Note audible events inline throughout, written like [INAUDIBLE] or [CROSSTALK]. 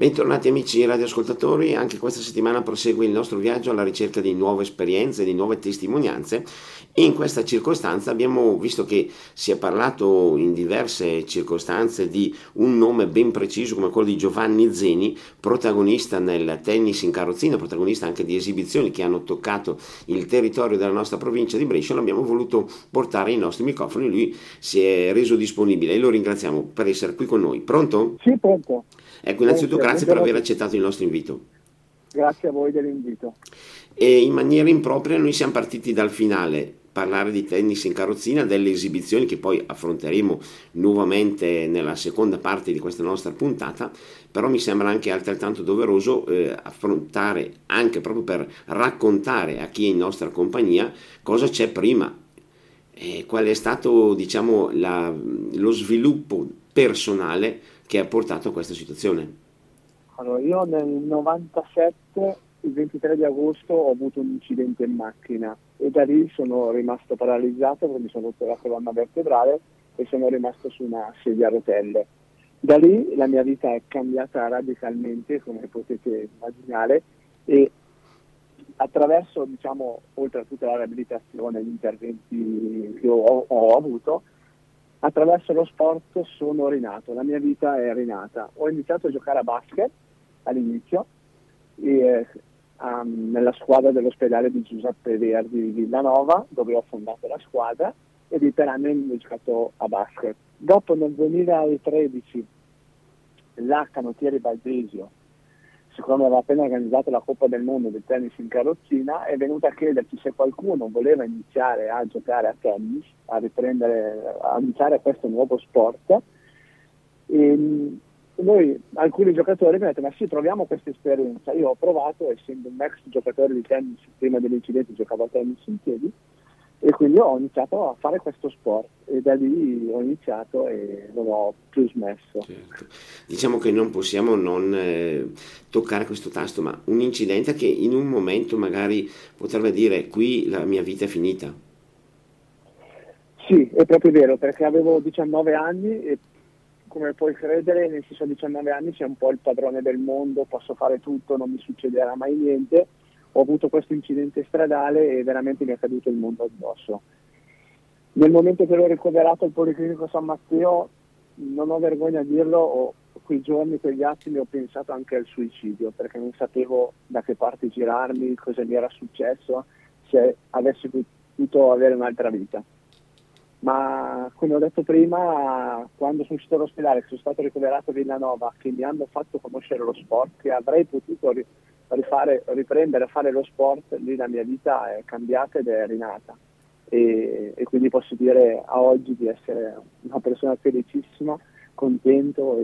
Bentornati amici radioascoltatori, anche questa settimana prosegue il nostro viaggio alla ricerca di nuove esperienze, di nuove testimonianze in questa circostanza abbiamo visto che si è parlato in diverse circostanze di un nome ben preciso come quello di Giovanni Zeni, protagonista nel tennis in carrozzina, protagonista anche di esibizioni che hanno toccato il territorio della nostra provincia di Brescia, lo abbiamo voluto portare ai nostri microfoni, lui si è reso disponibile e lo ringraziamo per essere qui con noi. Pronto? Sì, pronto. Ecco, innanzitutto grazie per aver accettato il nostro invito. Grazie a voi dell'invito. E in maniera impropria noi siamo partiti dal finale, parlare di tennis in carrozzina, delle esibizioni che poi affronteremo nuovamente nella seconda parte di questa nostra puntata, però mi sembra anche altrettanto doveroso eh, affrontare, anche proprio per raccontare a chi è in nostra compagnia cosa c'è prima, e qual è stato diciamo, la, lo sviluppo personale che ha portato a questa situazione? Allora, io nel 97, il 23 di agosto, ho avuto un incidente in macchina e da lì sono rimasto paralizzato perché mi sono rotto la colonna vertebrale e sono rimasto su una sedia a rotelle. Da lì la mia vita è cambiata radicalmente, come potete immaginare, e attraverso, diciamo, oltre a tutta la riabilitazione, gli interventi che ho, ho avuto, attraverso lo sport sono rinato, la mia vita è rinata. Ho iniziato a giocare a basket all'inizio e, um, nella squadra dell'ospedale di Giuseppe Verdi di Villanova, dove ho fondato la squadra e di per anni ho giocato a basket. Dopo nel 2013 la Canottieri Baldesio siccome aveva appena organizzato la Coppa del Mondo del tennis in carrozzina, è venuta a chiederci se qualcuno voleva iniziare a giocare a tennis, a riprendere, a iniziare questo nuovo sport. E noi, alcuni giocatori mi hanno detto, ma sì, proviamo questa esperienza. Io ho provato, essendo un ex giocatore di tennis, prima dell'incidente giocavo a tennis in piedi, e quindi ho iniziato a fare questo sport e da lì ho iniziato e non ho più smesso. Certo. Diciamo che non possiamo non eh, toccare questo tasto, ma un incidente che in un momento magari potrebbe dire qui la mia vita è finita. Sì, è proprio vero, perché avevo 19 anni e come puoi credere, nel senso a 19 anni sei un po' il padrone del mondo, posso fare tutto, non mi succederà mai niente ho avuto questo incidente stradale e veramente mi è caduto il mondo addosso. Nel momento che l'ho ricoverato al Policlinico San Matteo, non ho vergogna a dirlo, ho, quei giorni, quegli attimi ho pensato anche al suicidio perché non sapevo da che parte girarmi, cosa mi era successo, se avessi potuto avere un'altra vita. Ma come ho detto prima, quando sono uscito dall'ospedale, sono stato ricoverato a Villanova, che mi hanno fatto conoscere lo sport, che avrei potuto rifare, riprendere a fare lo sport, lì la mia vita è cambiata ed è rinata. E, e quindi posso dire a oggi di essere una persona felicissima, contento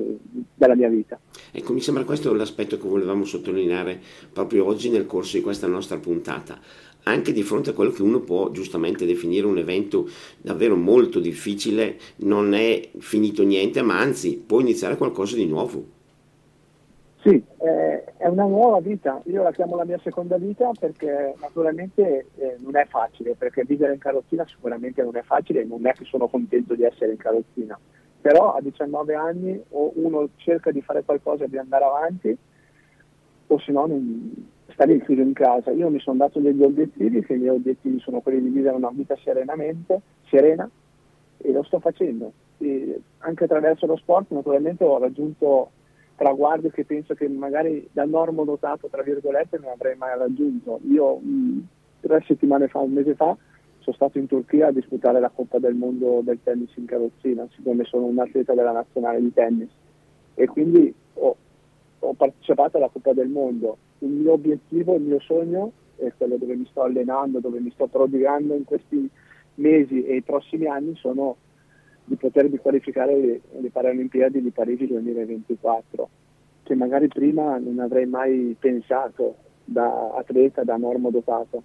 della mia vita. Ecco, mi sembra questo l'aspetto che volevamo sottolineare proprio oggi nel corso di questa nostra puntata anche di fronte a quello che uno può giustamente definire un evento davvero molto difficile, non è finito niente, ma anzi può iniziare qualcosa di nuovo. Sì, eh, è una nuova vita, io la chiamo la mia seconda vita perché naturalmente eh, non è facile, perché vivere in carrozzina sicuramente non è facile non è che sono contento di essere in carrozzina, però a 19 anni o uno cerca di fare qualcosa e di andare avanti o se no non stare chiuso in casa. Io mi sono dato degli obiettivi, che i miei obiettivi sono quelli di vivere una vita serenamente, serena e lo sto facendo. E anche attraverso lo sport naturalmente ho raggiunto traguardi che penso che magari da normo dotato, tra virgolette, non avrei mai raggiunto. Io mh, tre settimane fa, un mese fa, sono stato in Turchia a disputare la Coppa del Mondo del tennis in carrozzina, siccome sono un atleta della nazionale di tennis. E quindi ho, ho partecipato alla Coppa del Mondo. Il mio obiettivo, il mio sogno è quello dove mi sto allenando, dove mi sto prodigando in questi mesi e i prossimi anni sono di potermi qualificare le, le Paralimpiadi di Parigi 2024, che magari prima non avrei mai pensato da atleta, da normo dotato.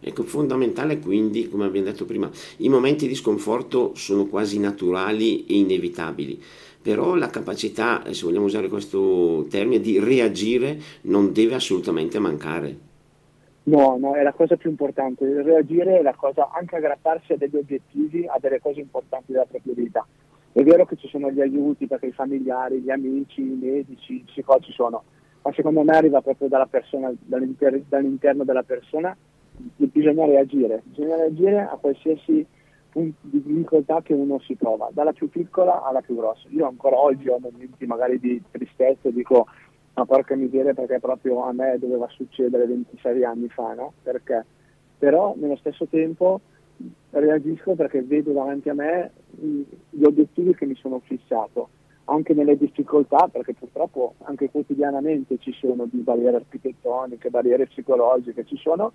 Ecco, fondamentale quindi, come abbiamo detto prima, i momenti di sconforto sono quasi naturali e inevitabili, però la capacità, se vogliamo usare questo termine, di reagire non deve assolutamente mancare. No, no, è la cosa più importante, reagire è la cosa, anche aggrapparsi a degli obiettivi, a delle cose importanti della propria vita. È vero che ci sono gli aiuti perché i familiari, gli amici, i medici, i psicologi sono, ma secondo me arriva proprio persona, dall'inter- dall'interno della persona, bisogna reagire, bisogna reagire a qualsiasi punto di difficoltà che uno si trova, dalla più piccola alla più grossa. Io ancora oggi ho momenti magari di tristezza, dico ma porca miseria perché proprio a me doveva succedere 26 anni fa, no? Perché? Però nello stesso tempo reagisco perché vedo davanti a me gli obiettivi che mi sono fissato, anche nelle difficoltà, perché purtroppo anche quotidianamente ci sono di barriere architettoniche, barriere psicologiche, ci sono,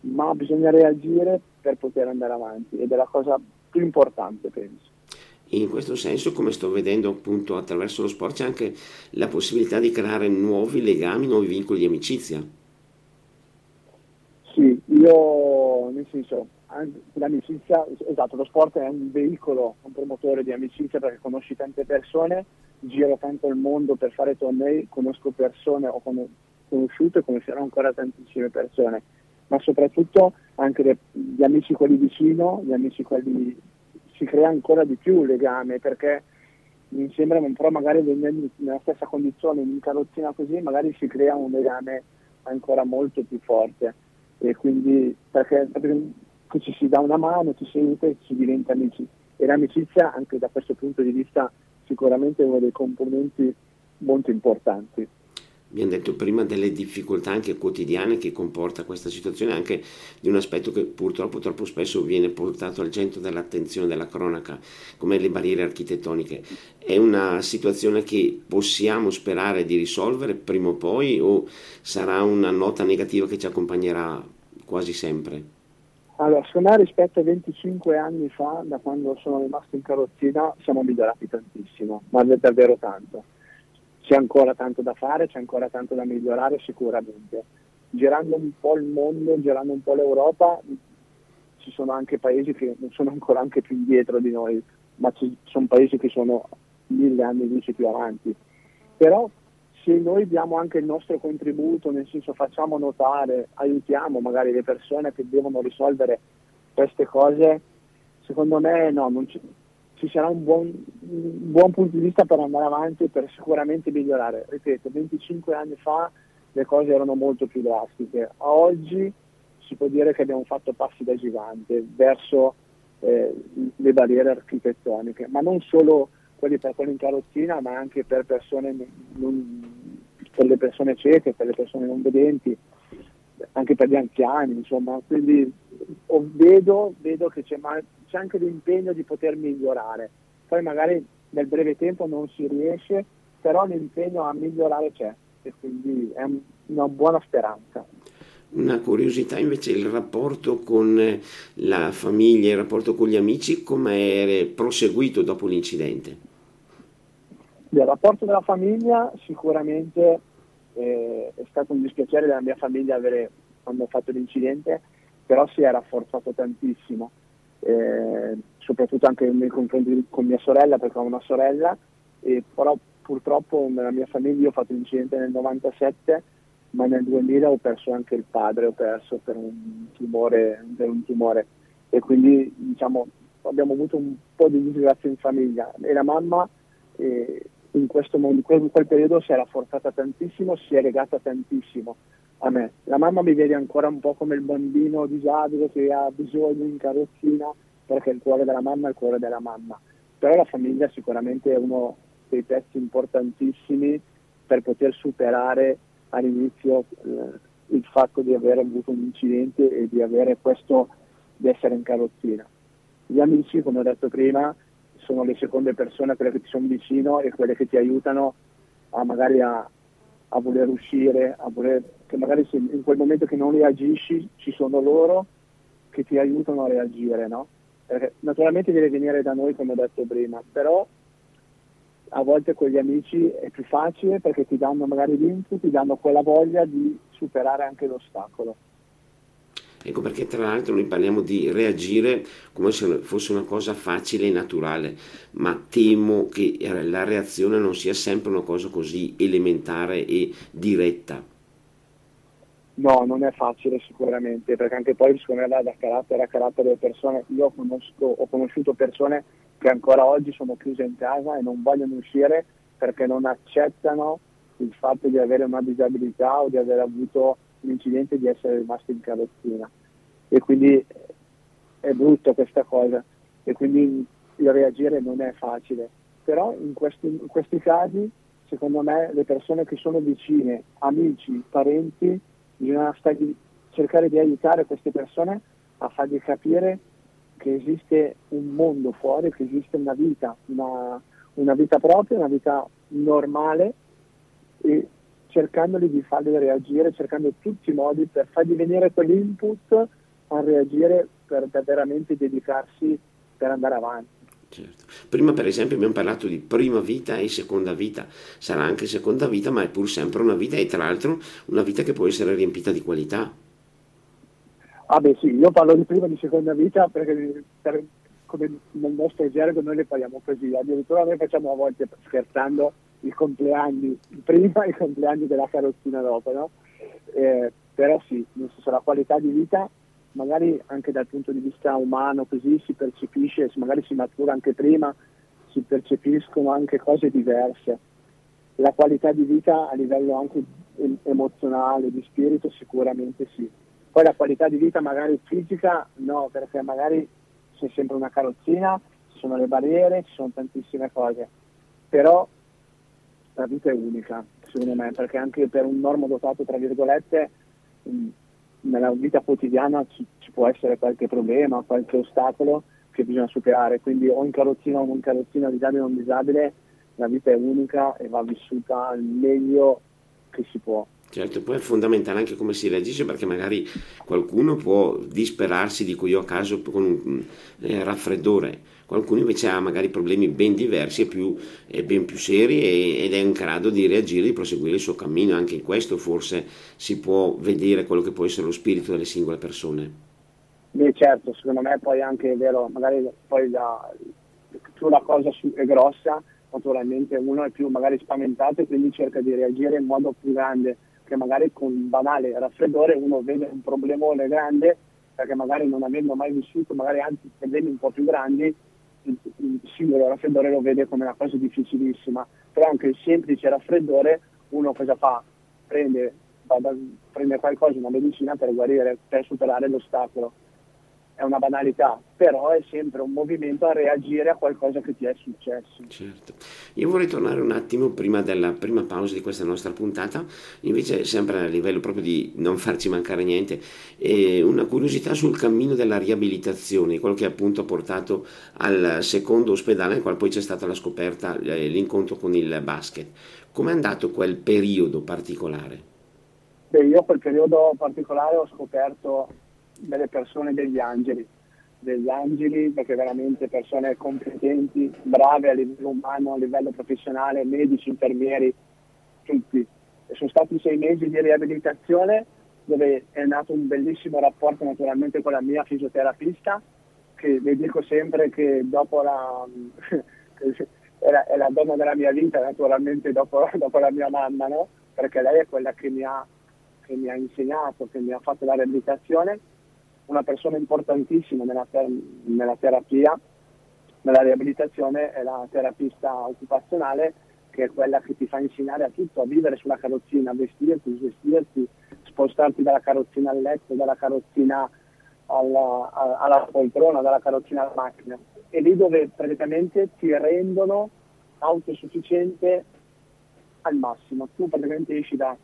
ma bisogna reagire per poter andare avanti ed è la cosa più importante, penso. In questo senso, come sto vedendo appunto attraverso lo sport, c'è anche la possibilità di creare nuovi legami, nuovi vincoli di amicizia. Sì, io nel senso, l'amicizia, esatto, lo sport è un veicolo, un promotore di amicizia perché conosci tante persone, giro tanto il mondo per fare tornei, conosco persone, ho conosciuto e conoscerò ancora tantissime persone, ma soprattutto anche gli amici quelli vicino, gli amici quelli si crea ancora di più il legame perché mi sembra però magari nella stessa condizione in carrozzina così magari si crea un legame ancora molto più forte. E quindi perché, perché ci si dà una mano, ci si aiuta e si diventa amici. E l'amicizia anche da questo punto di vista sicuramente è uno dei componenti molto importanti abbiamo detto prima delle difficoltà anche quotidiane che comporta questa situazione, anche di un aspetto che purtroppo troppo spesso viene portato al centro dell'attenzione della cronaca, come le barriere architettoniche. È una situazione che possiamo sperare di risolvere prima o poi o sarà una nota negativa che ci accompagnerà quasi sempre? Allora, secondo me rispetto a 25 anni fa, da quando sono rimasto in carrozzina, siamo migliorati tantissimo, ma davvero tanto c'è ancora tanto da fare, c'è ancora tanto da migliorare sicuramente. Girando un po' il mondo, girando un po' l'Europa, ci sono anche paesi che sono ancora anche più indietro di noi, ma ci sono paesi che sono mille anni luce più avanti. Però se noi diamo anche il nostro contributo, nel senso facciamo notare, aiutiamo magari le persone che devono risolvere queste cose, secondo me no, non ci, ci sarà un buon, un buon, punto di vista per andare avanti e per sicuramente migliorare. Ripeto, 25 anni fa le cose erano molto più drastiche, a oggi si può dire che abbiamo fatto passi da gigante verso eh, le barriere architettoniche, ma non solo quelli per quelli in carrozzina, ma anche per, persone non, per le persone cieche, per le persone non vedenti, anche per gli anziani, insomma, quindi vedo, vedo che c'è, c'è anche l'impegno di poter migliorare. Poi magari nel breve tempo non si riesce, però l'impegno a migliorare c'è e quindi è una buona speranza. Una curiosità invece il rapporto con la famiglia, il rapporto con gli amici, come è proseguito dopo l'incidente? Il rapporto della famiglia sicuramente eh, è stato un dispiacere della mia famiglia avere, quando ho fatto l'incidente, però si è rafforzato tantissimo eh, soprattutto anche nei confronti con mia sorella perché ho una sorella, e però purtroppo nella mia famiglia ho fatto l'incidente nel 97 ma nel 2000 ho perso anche il padre, ho perso per un tumore, per un tumore. e quindi diciamo, abbiamo avuto un po' di disgrazia in famiglia e la mamma eh, in, questo, in quel periodo si è rafforzata tantissimo, si è legata tantissimo a me. La mamma mi vede ancora un po' come il bambino disabile che ha bisogno in carrozzina perché il cuore della mamma è il cuore della mamma. Però la famiglia sicuramente è uno dei pezzi importantissimi per poter superare all'inizio eh, il fatto di aver avuto un incidente e di avere questo di essere in carrozzina. Gli amici, come ho detto prima, sono le seconde persone, quelle che ti sono vicino e quelle che ti aiutano a magari a, a voler uscire, a voler, che magari in quel momento che non reagisci ci sono loro che ti aiutano a reagire, no? Perché naturalmente deve venire da noi come ho detto prima, però a volte con gli amici è più facile perché ti danno magari l'input, ti danno quella voglia di superare anche l'ostacolo. Ecco perché tra l'altro noi parliamo di reagire come se fosse una cosa facile e naturale, ma temo che la reazione non sia sempre una cosa così elementare e diretta. No, non è facile sicuramente, perché anche poi secondo me da carattere a carattere delle persone, io conosco, ho conosciuto persone che ancora oggi sono chiuse in casa e non vogliono uscire perché non accettano il fatto di avere una disabilità o di aver avuto l'incidente di essere rimasti in carrozzina. E quindi è brutto questa cosa e quindi il reagire non è facile. Però in questi, in questi casi, secondo me, le persone che sono vicine, amici, parenti, bisogna stare, cercare di aiutare queste persone a fargli capire che esiste un mondo fuori, che esiste una vita, una, una vita propria, una vita normale e cercandoli di farli reagire, cercando tutti i modi per fargli venire quell'input a reagire per veramente dedicarsi per andare avanti. Certo. Prima per esempio abbiamo parlato di prima vita e seconda vita, sarà anche seconda vita ma è pur sempre una vita e tra l'altro una vita che può essere riempita di qualità. Ah beh sì, io parlo di prima e di seconda vita perché per, come nel nostro gergo noi le parliamo così, addirittura noi facciamo a volte scherzando i compleanni [LAUGHS] prima e i compleanni della carrozzina dopo, no? eh, però sì, nel senso la qualità di vita magari anche dal punto di vista umano così si percepisce, magari si matura anche prima, si percepiscono anche cose diverse. La qualità di vita a livello anche emozionale, di spirito sicuramente sì. Poi la qualità di vita magari fisica no, perché magari c'è sempre una carrozzina, ci sono le barriere, ci sono tantissime cose, però la vita è unica secondo me, perché anche per un normodotato, tra virgolette, nella vita quotidiana ci, ci, può essere qualche problema, qualche ostacolo che bisogna superare, quindi o in carrozzina o non in carrozzina, disabile o non disabile, la vita è unica e va vissuta al meglio che si può. Certo, poi è fondamentale anche come si reagisce perché magari qualcuno può disperarsi, dico io a caso, con un eh, raffreddore, qualcuno invece ha magari problemi ben diversi e, più, e ben più seri e, ed è in grado di reagire, di proseguire il suo cammino, anche in questo forse si può vedere quello che può essere lo spirito delle singole persone. Beh certo, secondo me poi anche è vero, magari poi la, più la cosa è grossa, naturalmente uno è più magari spaventato e quindi cerca di reagire in modo più grande che magari con banale raffreddore uno vede un problemone grande perché magari non avendo mai vissuto magari anzi problemi un po' più grandi il, il singolo raffreddore lo vede come una cosa difficilissima però anche il semplice raffreddore uno cosa fa? prende, prende qualcosa, una medicina per guarire, per superare l'ostacolo è una banalità, però è sempre un movimento a reagire a qualcosa che ti è successo. Certo. Io vorrei tornare un attimo prima della prima pausa di questa nostra puntata, invece sempre a livello proprio di non farci mancare niente, eh, una curiosità sul cammino della riabilitazione, quello che appunto ha portato al secondo ospedale nel quale poi c'è stata la scoperta, eh, l'incontro con il basket. Com'è andato quel periodo particolare? Beh, io quel periodo particolare ho scoperto delle persone degli angeli, degli angeli perché veramente persone competenti, brave a livello umano, a livello professionale, medici, infermieri, tutti. E sono stati sei mesi di riabilitazione dove è nato un bellissimo rapporto naturalmente con la mia fisioterapista, che le dico sempre che dopo la... [LAUGHS] è, la è la donna della mia vita naturalmente dopo, [LAUGHS] dopo la mia mamma, no? perché lei è quella che mi, ha, che mi ha insegnato, che mi ha fatto la riabilitazione una persona importantissima nella, ter- nella terapia, nella riabilitazione è la terapista occupazionale che è quella che ti fa insegnare a tutto, a vivere sulla carrozzina, a vestirti, svestirti, spostarti dalla carrozzina al letto, dalla carrozzina alla, alla poltrona, dalla carrozzina alla macchina. E lì dove praticamente ti rendono autosufficiente al massimo. Tu praticamente esci da,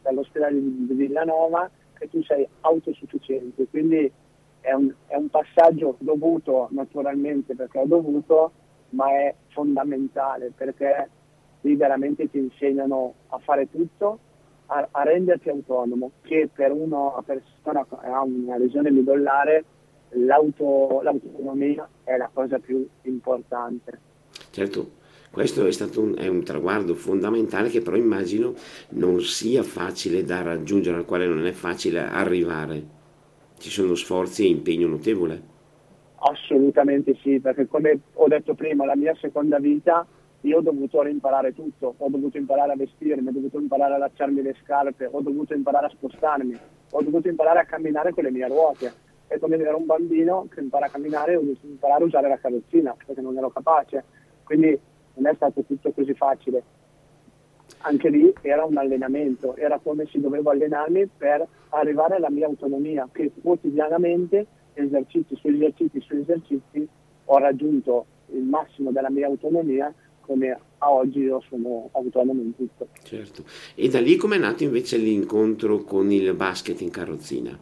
dall'ospedale di, Villanova che tu sei autosufficiente, quindi è un, è un passaggio dovuto naturalmente perché è dovuto, ma è fondamentale perché lì veramente ti insegnano a fare tutto, a, a renderti autonomo, che per una persona che ha una lesione midollare l'auto, l'autonomia è la cosa più importante. Certo, questo è stato un, è un traguardo fondamentale che però immagino non sia facile da raggiungere, al quale non è facile arrivare. Ci sono sforzi e impegno notevole. Assolutamente sì, perché come ho detto prima, la mia seconda vita io ho dovuto rimparare tutto, ho dovuto imparare a vestirmi, ho dovuto imparare a allacciarmi le scarpe, ho dovuto imparare a spostarmi, ho dovuto imparare a camminare con le mie ruote, è come avere un bambino che impara a camminare o imparare a usare la carrozzina perché non ero capace. Quindi non è stato tutto così facile. Anche lì era un allenamento, era come se dovevo allenarmi per arrivare alla mia autonomia, che quotidianamente, esercizi su esercizi su esercizi, ho raggiunto il massimo della mia autonomia come a oggi io sono autonomo in tutto. Certo. E da lì come è nato invece l'incontro con il basket in carrozzina?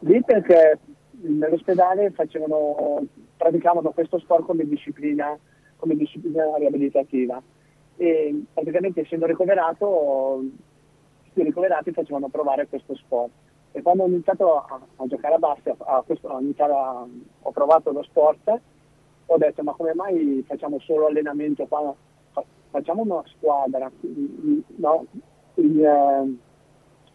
Lì perché nell'ospedale facevano, praticavano questo sport come disciplina, come disciplina riabilitativa e praticamente essendo ricoverato, tutti i ricoverati facevano provare questo sport. E quando ho iniziato a, a giocare a basket, a questo, a ho provato lo sport, ho detto ma come mai facciamo solo allenamento qua? Facciamo una squadra, no? Quindi, eh,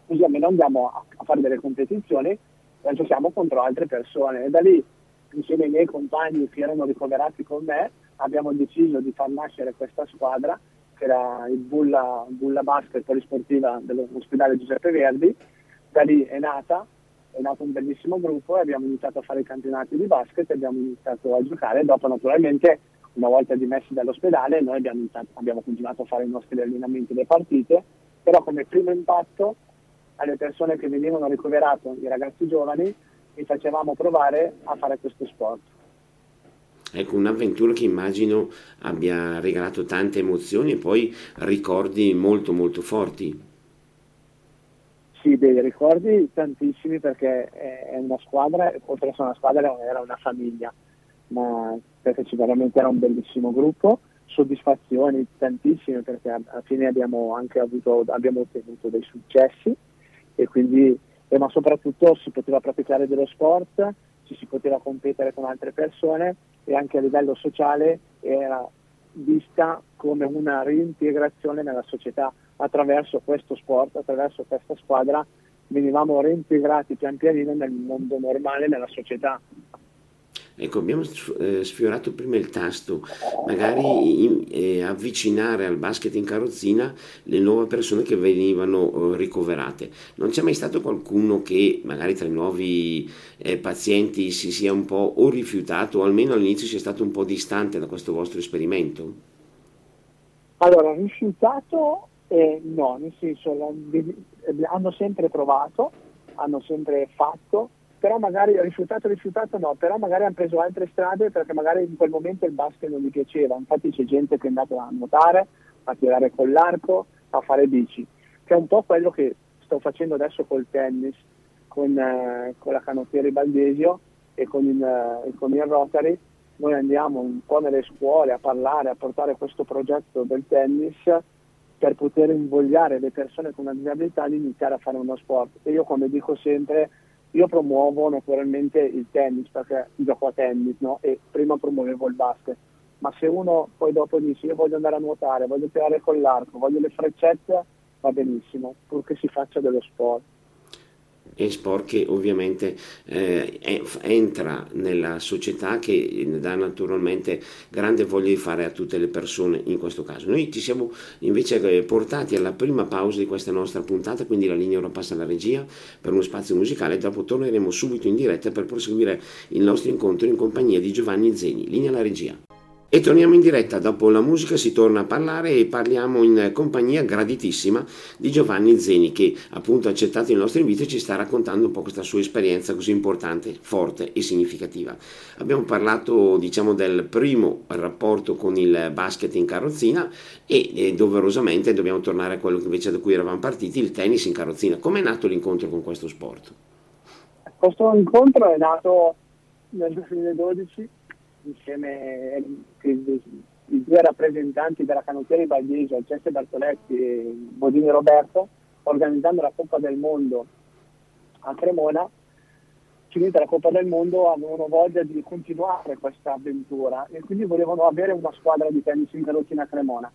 così almeno andiamo a, a fare delle competizioni e giochiamo contro altre persone. E da lì, insieme ai miei compagni che erano ricoverati con me, abbiamo deciso di far nascere questa squadra, che era il Bulla, Bulla Basket Polisportiva dell'ospedale Giuseppe Verdi. Da lì è nata è nato un bellissimo gruppo e abbiamo iniziato a fare i campionati di basket e abbiamo iniziato a giocare. Dopo naturalmente una volta dimessi dall'ospedale noi abbiamo, abbiamo continuato a fare i nostri allenamenti e le partite, però come primo impatto alle persone che venivano ricoverate, i ragazzi giovani, li facevamo provare a fare questo sport. Ecco, un'avventura che immagino abbia regalato tante emozioni e poi ricordi molto molto forti. Sì, dei ricordi tantissimi perché è una squadra, oltre ad essere una squadra era una famiglia, ma perché veramente era un bellissimo gruppo, soddisfazioni tantissime perché alla fine abbiamo anche avuto, abbiamo ottenuto dei successi e quindi, eh, ma soprattutto si poteva praticare dello sport, ci si poteva competere con altre persone e anche a livello sociale era vista come una reintegrazione nella società attraverso questo sport, attraverso questa squadra, venivamo reintegrati pian pianino nel mondo normale, nella società. Ecco, abbiamo eh, sfiorato prima il tasto, magari eh, avvicinare al basket in carrozzina le nuove persone che venivano eh, ricoverate. Non c'è mai stato qualcuno che magari tra i nuovi eh, pazienti si sia un po' o rifiutato o almeno all'inizio sia stato un po' distante da questo vostro esperimento? Allora, rifiutato eh, no, nel senso hanno sempre provato, hanno sempre fatto, però magari rifiutato, rifiutato no, però magari hanno preso altre strade perché magari in quel momento il basket non gli piaceva, infatti c'è gente che è andata a nuotare, a tirare con l'arco, a fare bici, che è un po' quello che sto facendo adesso col tennis, con, eh, con la canottiera Baldesio e con il, eh, con il Rotary, noi andiamo un po' nelle scuole a parlare, a portare questo progetto del tennis per poter invogliare le persone con una disabilità ad iniziare a fare uno sport. E io come dico sempre, io promuovo naturalmente il tennis perché gioco a tennis no? e prima promuovevo il basket, ma se uno poi dopo dice io voglio andare a nuotare, voglio tirare con l'arco, voglio le freccette, va benissimo, purché si faccia dello sport è sport che ovviamente eh, entra nella società che dà naturalmente grande voglia di fare a tutte le persone in questo caso. Noi ci siamo invece eh, portati alla prima pausa di questa nostra puntata, quindi la linea ora passa alla regia per uno spazio musicale, dopo torneremo subito in diretta per proseguire il nostro incontro in compagnia di Giovanni Zeni. Linea alla regia. E torniamo in diretta, dopo la musica si torna a parlare e parliamo in compagnia graditissima di Giovanni Zeni che appunto ha accettato il nostro invito e ci sta raccontando un po' questa sua esperienza così importante, forte e significativa. Abbiamo parlato diciamo del primo rapporto con il basket in carrozzina e, e doverosamente dobbiamo tornare a quello invece da cui eravamo partiti, il tennis in carrozzina. Com'è nato l'incontro con questo sport? Questo incontro è nato nel 2012 insieme ai due rappresentanti della canottiera Baldesio, Cesse Bertoletti e Bodini Roberto, organizzando la Coppa del Mondo a Cremona, finita la Coppa del Mondo avevano voglia di continuare questa avventura e quindi volevano avere una squadra di tennis in carrozzina a Cremona.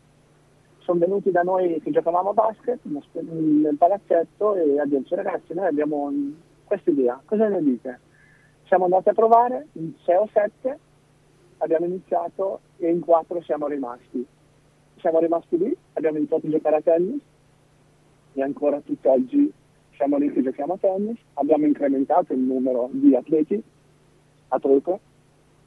Sono venuti da noi che giocavamo a basket nel palazzetto e hanno detto ragazzi noi abbiamo questa idea, cosa ne dite? Siamo andati a provare in 6 o 7 abbiamo iniziato e in quattro siamo rimasti. Siamo rimasti lì, abbiamo iniziato a giocare a tennis e ancora tutt'oggi siamo lì che giochiamo a tennis, abbiamo incrementato il numero di atleti a trucco,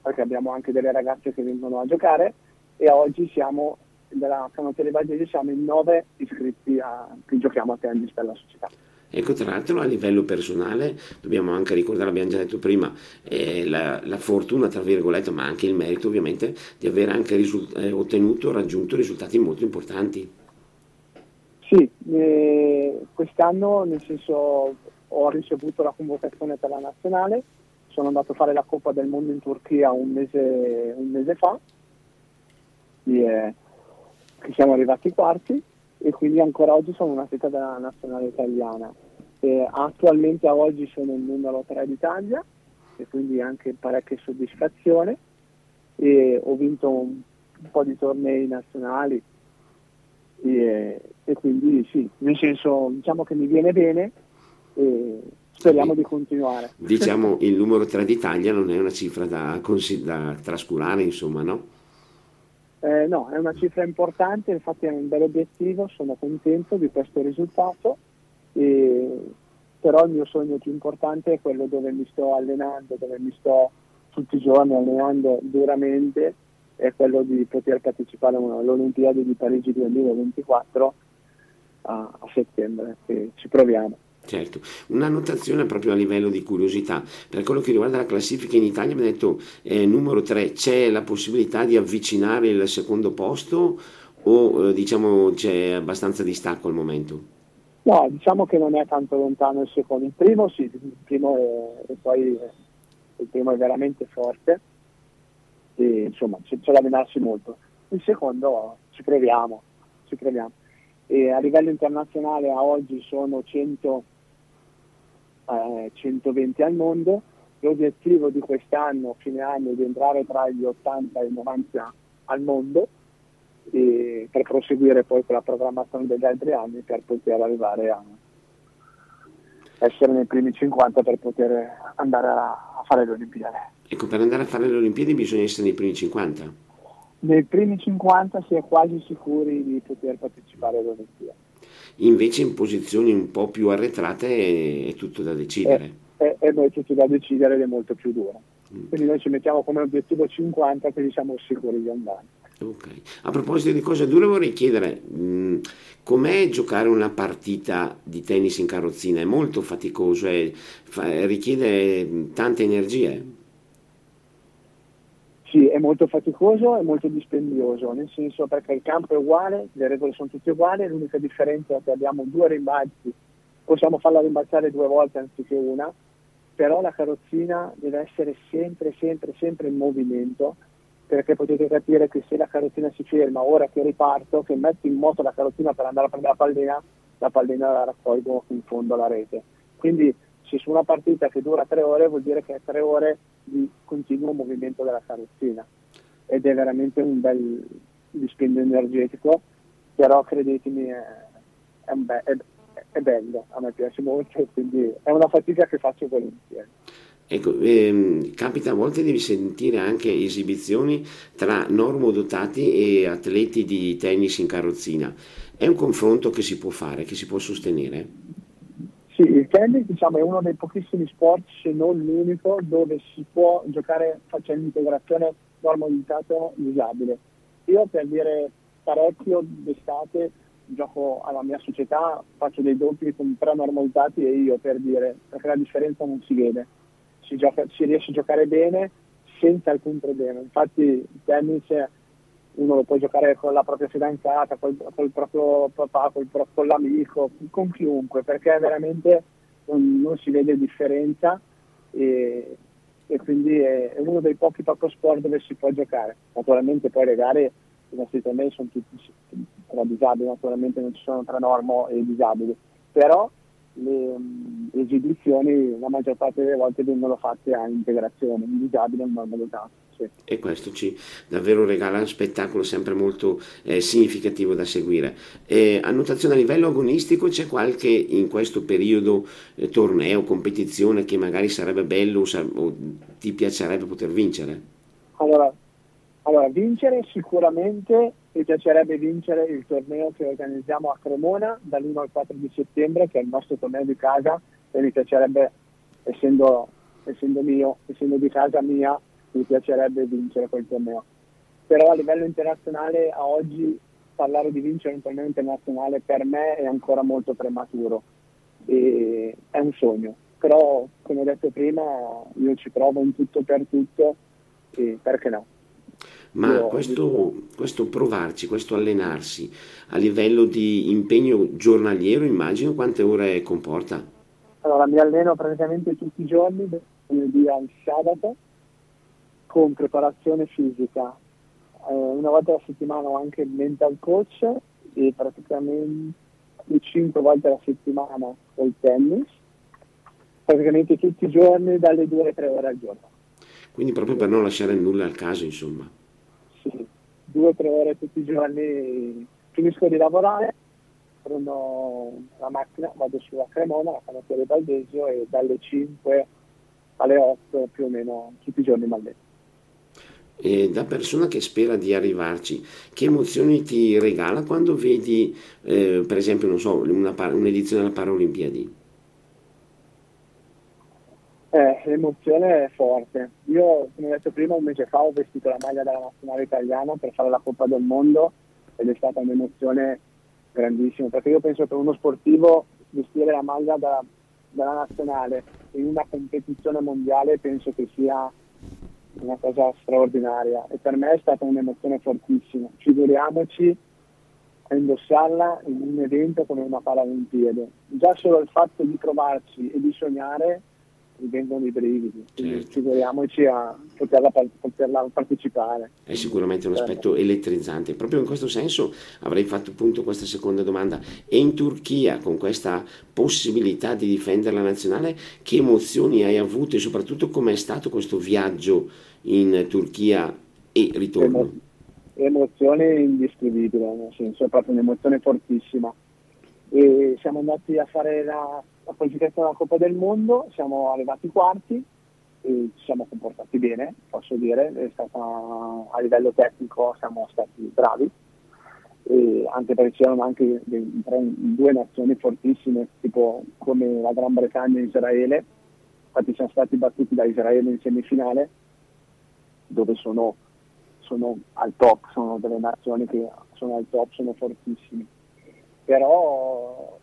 perché abbiamo anche delle ragazze che vengono a giocare e oggi siamo, della canottiera Valdesi siamo in nove iscritti a, che giochiamo a tennis per la società. Ecco, tra l'altro a livello personale dobbiamo anche ricordare, l'abbiamo già detto prima, eh, la, la, fortuna, tra virgolette, ma anche il merito ovviamente, di aver anche risult- eh, ottenuto, raggiunto risultati molto importanti. Sì, eh, quest'anno nel senso ho ricevuto la convocazione per la nazionale, sono andato a fare la Coppa del Mondo in Turchia un mese, un mese fa, e, che siamo arrivati quarti e quindi ancora oggi sono un atleta della nazionale italiana. E attualmente a oggi sono il numero 3 d'Italia e quindi anche parecchia soddisfazione e ho vinto un, un po' di tornei nazionali e, e, quindi sì, nel senso diciamo che mi viene bene e speriamo di continuare. Diciamo il numero 3 d'Italia non è una cifra da, da trascurare insomma no? Eh, no, è una cifra importante, infatti è un bel obiettivo, sono contento di questo risultato, e, però il mio sogno più importante è quello dove mi sto allenando, dove mi sto tutti i giorni allenando duramente, è quello di poter partecipare alle Olimpiadi di Parigi 2024 a, a settembre, che ci proviamo. Certo, una notazione proprio a livello di curiosità, per quello che riguarda la classifica in Italia mi ha detto eh, numero 3, c'è la possibilità di avvicinare il secondo posto o eh, diciamo c'è abbastanza distacco al momento? No, diciamo che non è tanto lontano il secondo, il primo sì, il primo è, poi il primo è veramente forte e insomma c'è, c'è da allenarsi molto, il secondo ci proviamo, ci proviamo. E a livello internazionale a oggi sono 100 eh, 120 al mondo. L'obiettivo di quest'anno, fine anno, è di entrare tra gli 80 e i 90 al mondo per proseguire poi con la programmazione degli altri anni per poter arrivare a essere nei primi 50 per poter andare a, fare le Olimpiadi. Ecco, per andare a fare le Olimpiadi bisogna essere nei primi 50? Nei primi 50 si è quasi sicuri di poter partecipare alle Olimpiadi invece in posizioni un po' più arretrate è, tutto da decidere. È, è, è, tutto da decidere ed è molto più duro. Mm. Quindi noi ci mettiamo come obiettivo 50 così siamo sicuri di andare. Okay. A proposito di cose dure vorrei chiedere mh, mm, com'è giocare una partita di tennis in carrozzina? È molto faticoso, è, fa, richiede tante energie? Sì, è molto faticoso e molto dispendioso, nel senso perché il campo è uguale, le regole sono tutte uguali, l'unica differenza è che abbiamo due rimbalzi, possiamo farla rimbalzare due volte anziché una, però la carrozzina deve essere sempre, sempre, sempre in movimento, perché potete capire che se la carrozzina si ferma, ora che riparto, che metto in moto la carrozzina per andare a prendere la pallina, la pallina la raccolgo in fondo alla rete. Quindi se su una partita che dura tre ore vuol dire che è tre ore di continuo movimento della carrozzina ed è veramente un bel dispendio energetico, però credetemi è, è, be- è, è bello, a me piace molto quindi è una fatica che faccio volentieri. Ecco, ehm, capita a volte di sentire anche esibizioni tra normodotati e atleti di tennis in carrozzina. È un confronto che si può fare, che si può sostenere? Sì, il tennis diciamo, è uno dei pochissimi sport, se non l'unico, dove si può giocare facendo integrazione normalizzato disabile. Io per dire parecchio d'estate gioco alla mia società, faccio dei doppi con tre normalizzati e io per dire, perché la differenza non si vede. Si, gioca, si riesce a giocare bene senza alcun problema. Infatti il tennis uno lo può giocare con la propria fidanzata, col, col proprio papà, col, con l'amico, con chiunque, perché veramente non, non si vede differenza e, e quindi è, è, uno dei pochi poco sport dove si può giocare. Naturalmente poi le gare i nostri tornei sono tutti tra disabili, naturalmente non ci sono tra normo e disabili, però le, le esibizioni la maggior parte delle volte vengono fatte a integrazione, un disabile e un normodotato. Sì. E questo ci davvero regala un spettacolo sempre molto eh, significativo da seguire. Eh, annotazione a livello agonistico, c'è qualche in questo periodo eh, torneo, competizione che magari sarebbe bello o, o ti piacerebbe poter vincere? Allora, Allora, vincere sicuramente mi piacerebbe vincere il torneo che organizziamo a Cremona dall'1 al 4 di settembre, che è il nostro torneo di casa, e mi piacerebbe, essendo, essendo mio, essendo di casa mia, mi piacerebbe vincere quel torneo. Però a livello internazionale a oggi parlare di vincere un torneo internazionale per me è ancora molto prematuro, e è un sogno, però come ho detto prima io ci provo in tutto per tutto e perché no. Ma questo, questo, provarci, questo allenarsi a livello di impegno giornaliero, immagino, quante ore comporta? Allora, mi alleno praticamente tutti i giorni, dal lunedì al sabato, con preparazione fisica. Eh, una volta alla settimana ho anche il mental coach e praticamente 5 volte alla settimana col tennis, praticamente tutti i giorni dalle 2 alle 3 ore al giorno. Quindi proprio per non lasciare nulla al caso, insomma. Sì, 2-3 ore tutti i giorni, finisco di lavorare, prendo la macchina, vado sulla Cremona, la canottiere Baldesio e dalle 5 alle 8 più o meno tutti i giorni mi alleno. E da persona che spera di arrivarci, che emozioni ti regala quando vedi, eh, per esempio, so, una, un'edizione della Paralimpiadi? Eh, l'emozione è forte. Io, come ho detto prima, un mese fa ho vestito la maglia della nazionale italiana per fare la Coppa del Mondo ed è stata un'emozione grandissima, perché io penso che uno sportivo vestire la maglia da, della nazionale in una competizione mondiale penso che sia una cosa straordinaria e per me è stata un'emozione fortissima. Figuriamoci a indossarla in un evento come una Paralimpiade. Già solo il fatto di provarci e di sognare mi vengono i brividi, certo. figuriamoci a poterla, poterla, partecipare. È sicuramente un aspetto elettrizzante. Proprio in questo senso avrei fatto appunto questa seconda domanda. E in Turchia, con questa possibilità di difendere la nazionale, che emozioni hai avuto e soprattutto com'è stato questo viaggio in Turchia e ritorno? Emo- emozione indescrivibile, nel senso è proprio un'emozione fortissima. E siamo andati a fare la la qualificazione alla Coppa del Mondo, siamo arrivati quarti e ci siamo comportati bene, posso dire, stata, a livello tecnico siamo stati bravi, e anche perché c'erano anche due nazioni fortissime, tipo come la Gran Bretagna e Israele, infatti siamo stati battuti da Israele in semifinale, dove sono, sono al top, sono delle nazioni che sono al top, sono fortissime. Però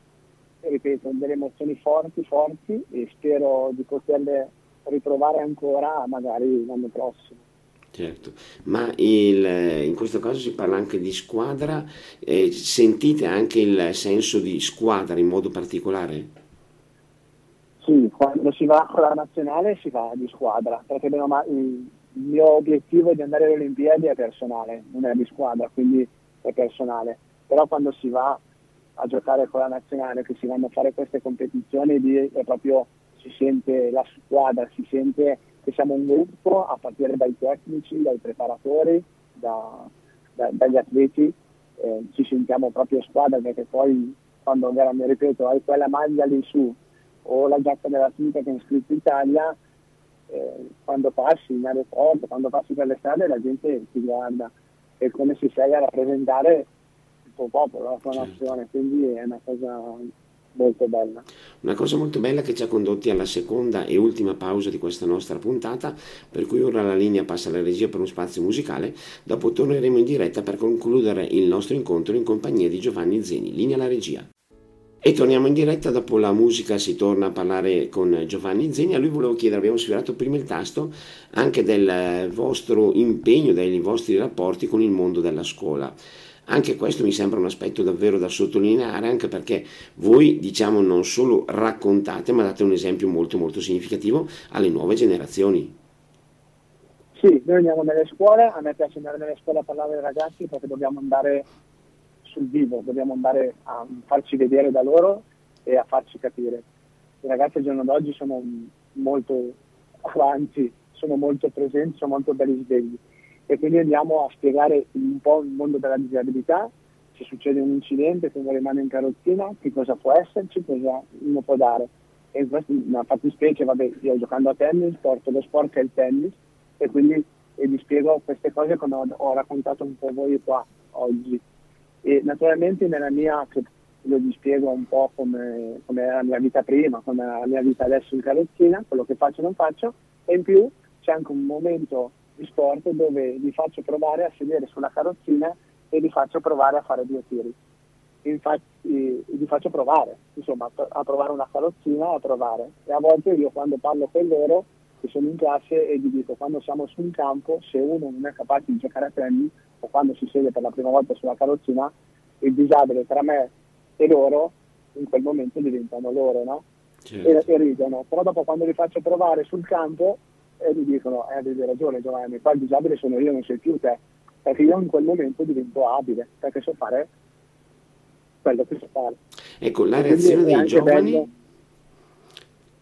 ripeto, delle emozioni forti, forti e spero di poterle ritrovare ancora magari l'anno prossimo. Certo, ma il, in questo caso si parla anche di squadra, eh, sentite anche il senso di squadra in modo particolare? Sì, quando si va con la nazionale si va di squadra, perché il mio obiettivo di andare alle Olimpiadi è personale, non è di squadra, quindi è personale, però quando si va a giocare con la nazionale, che si vanno a fare queste competizioni, di, è proprio si sente la squadra, si sente che siamo un gruppo a partire dai tecnici, dai preparatori, da, da, dagli atleti, eh, ci sentiamo proprio squadra perché poi quando mi ripeto hai quella maglia lì su o la giacca della finta che è scritto Italia, eh, quando passi in aeroporto, quando passi per le strade la gente ti guarda, è come se sei a rappresentare suo popolo, la sua certo. nazione, quindi è una cosa molto bella. Una cosa molto bella che ci ha condotti alla seconda e ultima pausa di questa nostra puntata, per cui ora la linea passa alla regia per uno spazio musicale, dopo torneremo in diretta per concludere il nostro incontro in compagnia di Giovanni Zeni. Linea alla regia. E torniamo in diretta, dopo la musica si torna a parlare con Giovanni Zeni. A lui volevo chiedere, abbiamo sfiorato prima il tasto anche del vostro impegno, dei vostri rapporti con il mondo della scuola. Anche questo mi sembra un aspetto davvero da sottolineare, anche perché voi diciamo non solo raccontate, ma date un esempio molto molto significativo alle nuove generazioni. Sì, noi andiamo nelle scuole, a me piace andare nelle scuole a parlare ai ragazzi perché dobbiamo andare sul vivo, dobbiamo andare a farci vedere da loro e a farci capire. I ragazzi al giorno d'oggi sono molto avanti, sono molto presenti, sono molto belli svegli e quindi andiamo a spiegare un po' il mondo della disabilità, se succede un incidente, se uno rimane in carrozzina, che cosa può esserci, cosa uno può dare. E in questa fattispecie, vabbè, io giocando a tennis, porto lo sport che è il tennis e quindi e vi spiego queste cose come ho, ho raccontato un po' voi qua oggi. E naturalmente nella mia, io vi spiego un po' come, come era la mia vita prima, come era la mia vita adesso in carrozzina, quello che faccio e non faccio, e in più c'è anche un momento di sport dove vi faccio provare a sedere sulla carrozzina e vi faccio provare a fare due tiri. Infatti vi faccio provare, insomma, a provare una carrozzina, a provare. E a volte io quando parlo con loro, che sono in classe, e gli dico quando siamo su un campo, se uno non è capace di giocare a tennis, o quando si siede per la prima volta sulla carrozzina, il disabile tra me e loro, in quel momento diventano loro, no? Certo. E, e ridono. Però dopo quando li faccio provare sul campo, e mi dicono, eh, avevi ragione Giovanni, qua il disabile sono io, non sei più te, perché io in quel momento divento abile, perché so fare quello che so fare. Ecco, la reazione dei giovani... Bello,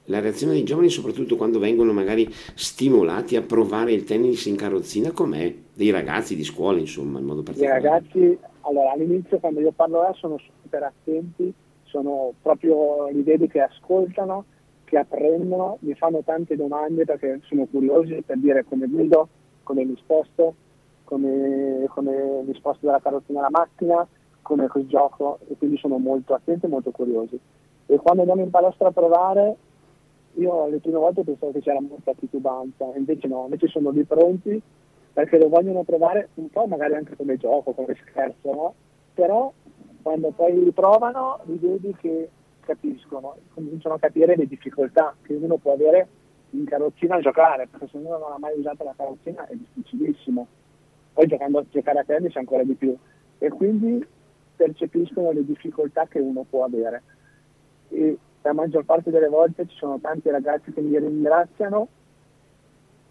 la reazione dei giovani, soprattutto quando vengono magari stimolati a provare il tennis in carrozzina, com'è? Dei ragazzi di scuola, insomma, in modo particolare. I ragazzi, allora all'inizio quando io parlo là sono super attenti, sono proprio li vedi che ascoltano, che apprendono, mi fanno tante domande perché sono curiosi per dire come guido, come mi sposto, come, come mi sposto dalla carrozzina alla macchina, come gioco e quindi sono molto attenti e molto curiosi. E quando andiamo in palestra a provare io le prime volte pensavo che c'era molta titubanza, invece no, invece sono lì pronti perché lo vogliono provare un po' magari anche come gioco, come scherzo, no? Però quando poi li provano li vedi che capiscono, cominciano a capire le difficoltà che uno può avere in carrozzina a giocare, perché se uno non ha mai usato la carrozzina è difficilissimo. Poi giocando giocare a tennis ancora di più. E quindi percepiscono le difficoltà che uno può avere. E la maggior parte delle volte ci sono tanti ragazzi che mi ringraziano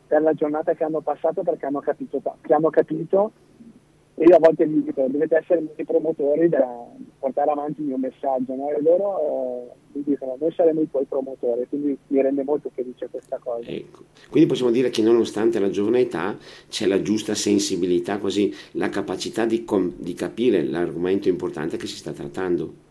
per la giornata che hanno passato perché hanno capito, hanno capito e io a volte gli dico dovete essere i promotori da portare avanti il mio messaggio no? e loro eh, mi dicono noi saremo i tuoi promotori quindi mi rende molto felice questa cosa ecco. quindi possiamo dire che nonostante la giovane età c'è la giusta sensibilità quasi la capacità di, com- di capire l'argomento importante che si sta trattando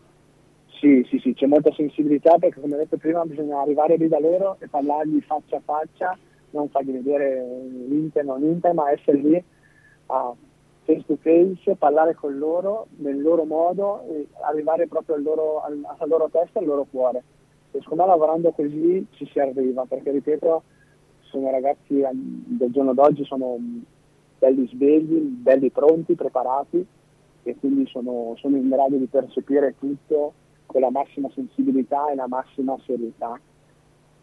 sì, sì, sì, c'è molta sensibilità perché come ho detto prima bisogna arrivare lì da loro e parlargli faccia a faccia, non fargli vedere l'Inter, non l'Inter, ma essere lì a face to face, parlare con loro nel loro modo e arrivare proprio al loro, alla loro testa e al loro cuore. E secondo me lavorando così ci si arriva, perché ripeto, sono ragazzi del giorno d'oggi, sono belli svegli, belli pronti, preparati e quindi sono, sono in grado di percepire tutto con la massima sensibilità e la massima serietà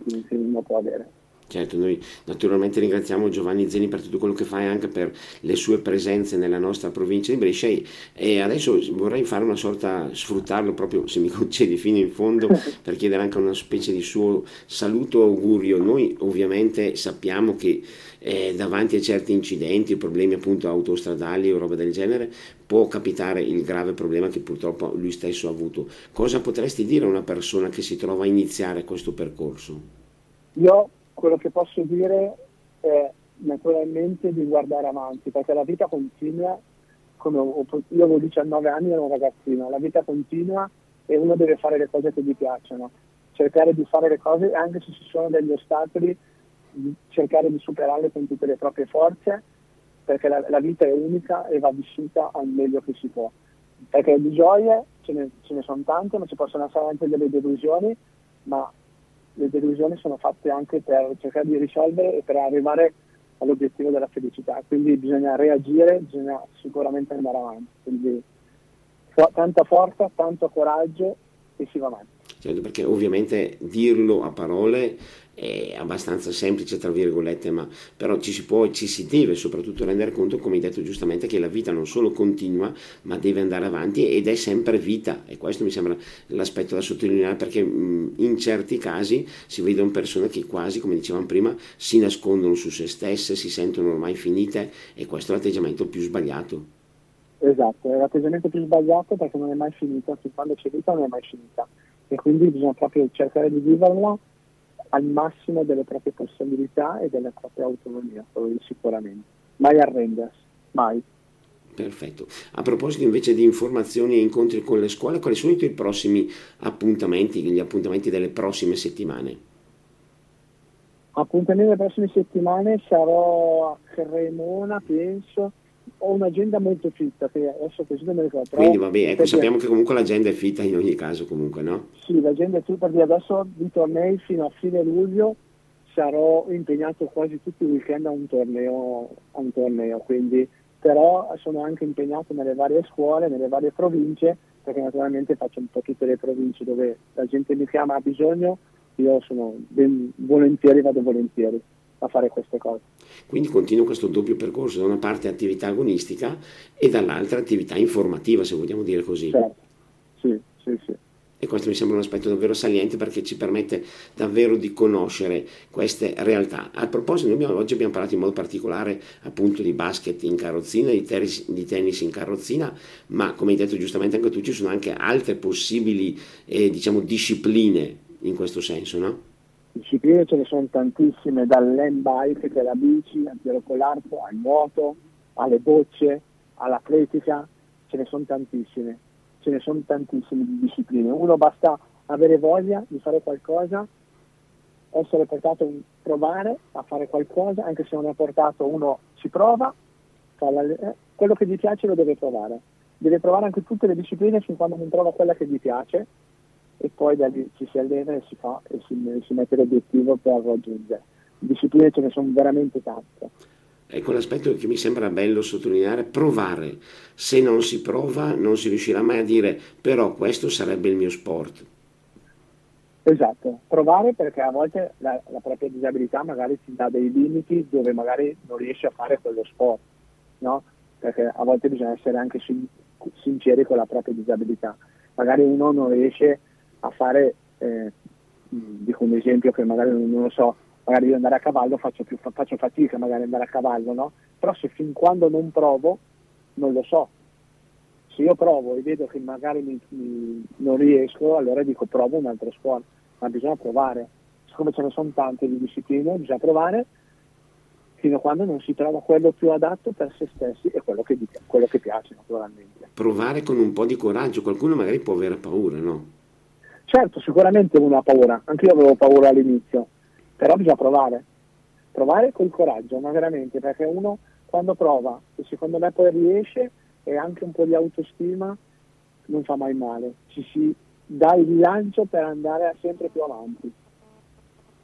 che uno può avere. Certo, noi naturalmente ringraziamo Giovanni Zeni per tutto quello che fa e anche per le sue presenze nella nostra provincia di Brescia e adesso vorrei fare una sorta, sfruttarlo proprio se mi concedi fino in fondo [LAUGHS] per chiedere anche una specie di suo saluto augurio. Noi ovviamente sappiamo che eh, davanti a certi incidenti, problemi appunto autostradali o roba del genere, può capitare il grave problema che purtroppo lui stesso ha avuto. Cosa potresti dire a una persona che si trova a iniziare questo percorso? Io quello che posso dire è naturalmente di guardare avanti, perché la vita continua, come ho, io avevo 19 anni ero un ragazzino, la vita continua e uno deve fare le cose che gli piacciono, cercare di fare le cose anche se ci sono degli ostacoli, cercare di superarle con tutte le proprie forze, perché la, la vita è unica e va vissuta al meglio che si può. Perché di gioie ce ne, ce ne sono tante, ma ci possono essere anche delle delusioni, ma le delusioni sono fatte anche per cercare di risolvere e per arrivare all'obiettivo della felicità, quindi bisogna reagire, bisogna sicuramente andare avanti, quindi tanta forza, tanto coraggio e si va avanti. Certo, perché ovviamente dirlo a parole è abbastanza semplice, tra virgolette, ma però ci si può e ci si deve soprattutto rendere conto, come hai detto giustamente, che la vita non solo continua, ma deve andare avanti ed è sempre vita. E questo mi sembra l'aspetto da sottolineare perché in certi casi si vedono persone che quasi, come dicevamo prima, si nascondono su se stesse, si sentono ormai finite e questo è l'atteggiamento più sbagliato. Esatto, è l'atteggiamento più sbagliato perché non è mai finita, fin quando c'è vita non è mai finita e quindi bisogna proprio cercare di viverla al massimo delle proprie possibilità e della propria autonomia, sicuramente. Mai arrendersi, mai. Perfetto. A proposito invece di informazioni e incontri con le scuole, quali sono i tuoi prossimi appuntamenti, gli appuntamenti delle prossime settimane? Appuntamento nelle prossime settimane sarò a Cremona, penso. Ho un'agenda molto fitta, che adesso così non me ricordo. Quindi vabbè, ecco, sappiamo che comunque l'agenda è fitta in ogni caso comunque, no? Sì, l'agenda è fitta perché adesso di tornei fino a fine luglio sarò impegnato quasi tutti i weekend a un torneo, a un torneo quindi però sono anche impegnato nelle varie scuole, nelle varie province, perché naturalmente faccio un po' tutte le province dove la gente mi chiama a bisogno, io sono ben volentieri, vado volentieri a fare queste cose. Quindi continua questo doppio percorso, da una parte attività agonistica e dall'altra attività informativa, se vogliamo dire così. Certo, sì, sì, sì e questo mi sembra un aspetto davvero saliente perché ci permette davvero di conoscere queste realtà. A proposito, noi abbiamo, oggi abbiamo parlato in modo particolare appunto di basket in carrozzina, di, tenis, di tennis in carrozzina, ma come hai detto giustamente anche tu ci sono anche altre possibili eh, diciamo, discipline in questo senso, no? Discipline ce ne sono tantissime, dall'end bike che è la bici, al tiro con l'arco, al nuoto, alle bocce, all'atletica, ce ne sono tantissime ce ne sono tantissime di discipline. Uno basta avere voglia di fare qualcosa, essere portato a provare a fare qualcosa, anche se non è portato, uno ci prova, eh, quello che gli piace lo deve provare. Deve provare anche tutte le discipline fin quando non trova quella che gli piace e poi da lì ci si allena e si fa e si, si mette l'obiettivo per raggiungere. Discipline ce ne sono veramente tante. Ecco l'aspetto che mi sembra bello sottolineare, provare. Se non si prova non si riuscirà mai a dire però questo sarebbe il mio sport. Esatto, provare perché a volte la, la propria disabilità magari ti dà dei limiti dove magari non riesci a fare quello sport, no? Perché a volte bisogna essere anche sin- sinceri con la propria disabilità. Magari uno non riesce a fare, eh, dico un esempio che magari non lo so, magari io andare a cavallo faccio, più, faccio fatica magari andare a cavallo, no? Però se fin quando non provo non lo so. Se io provo e vedo che magari mi, mi, non riesco, allora dico provo un altro sport, ma bisogna provare. Siccome ce ne sono tante di discipline, bisogna provare fino a quando non si trova quello più adatto per se stessi e quello che, quello che piace naturalmente. Provare con un po' di coraggio, qualcuno magari può avere paura, no? Certo, sicuramente uno ha paura, anche io avevo paura all'inizio, però bisogna provare, provare col coraggio, ma veramente, perché uno quando prova, e secondo me poi riesce, e anche un po' di autostima, non fa mai male, ci si dà il lancio per andare sempre più avanti.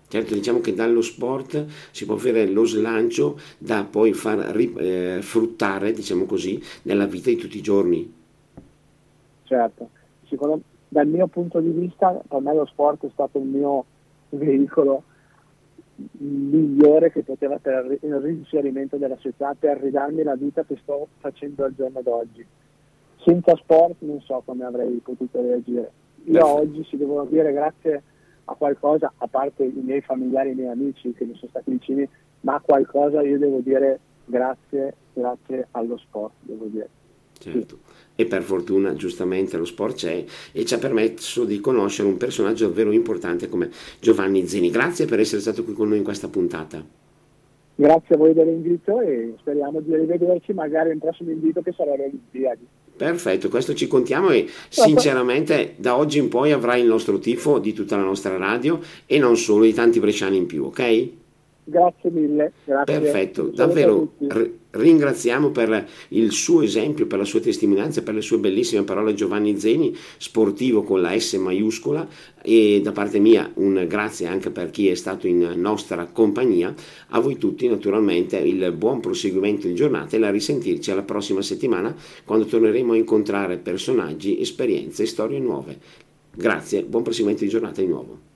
Certo, diciamo che dallo sport si può avere lo slancio da poi far eh, fruttare, diciamo così, nella vita di tutti i giorni. Certo, Secondo, dal mio punto di vista, per me lo sport è stato il mio veicolo migliore che poteva per il reinserimento della società, per ridarmi la vita che sto facendo al giorno d'oggi. Senza sport non so come avrei potuto reagire. Io oggi si devo dire grazie a qualcosa, a parte i miei familiari i miei amici che mi sono stati vicini, ma a qualcosa io devo dire grazie, grazie allo sport, devo dire. Certo. E per fortuna giustamente lo sport c'è e ci ha permesso di conoscere un personaggio davvero importante come Giovanni Zini. Grazie per essere stato qui con noi in questa puntata. Grazie a voi dell'invito e speriamo di rivederci magari in prossimo invito che sarà Olimpiadi. Perfetto, questo ci contiamo e sinceramente da oggi in poi avrai il nostro tifo di tutta la nostra radio e non solo di tanti bresciani in più, ok? Grazie mille. Grazie. Perfetto, davvero ringraziamo per il suo esempio, per la sua testimonianza, per le sue bellissime parole Giovanni Zeni, sportivo con la S maiuscola e da parte mia un grazie anche per chi è stato in nostra compagnia, a voi tutti naturalmente il buon proseguimento di giornata e la risentirci alla prossima settimana quando torneremo a incontrare personaggi, esperienze e storie nuove. Grazie, buon proseguimento di giornata di nuovo.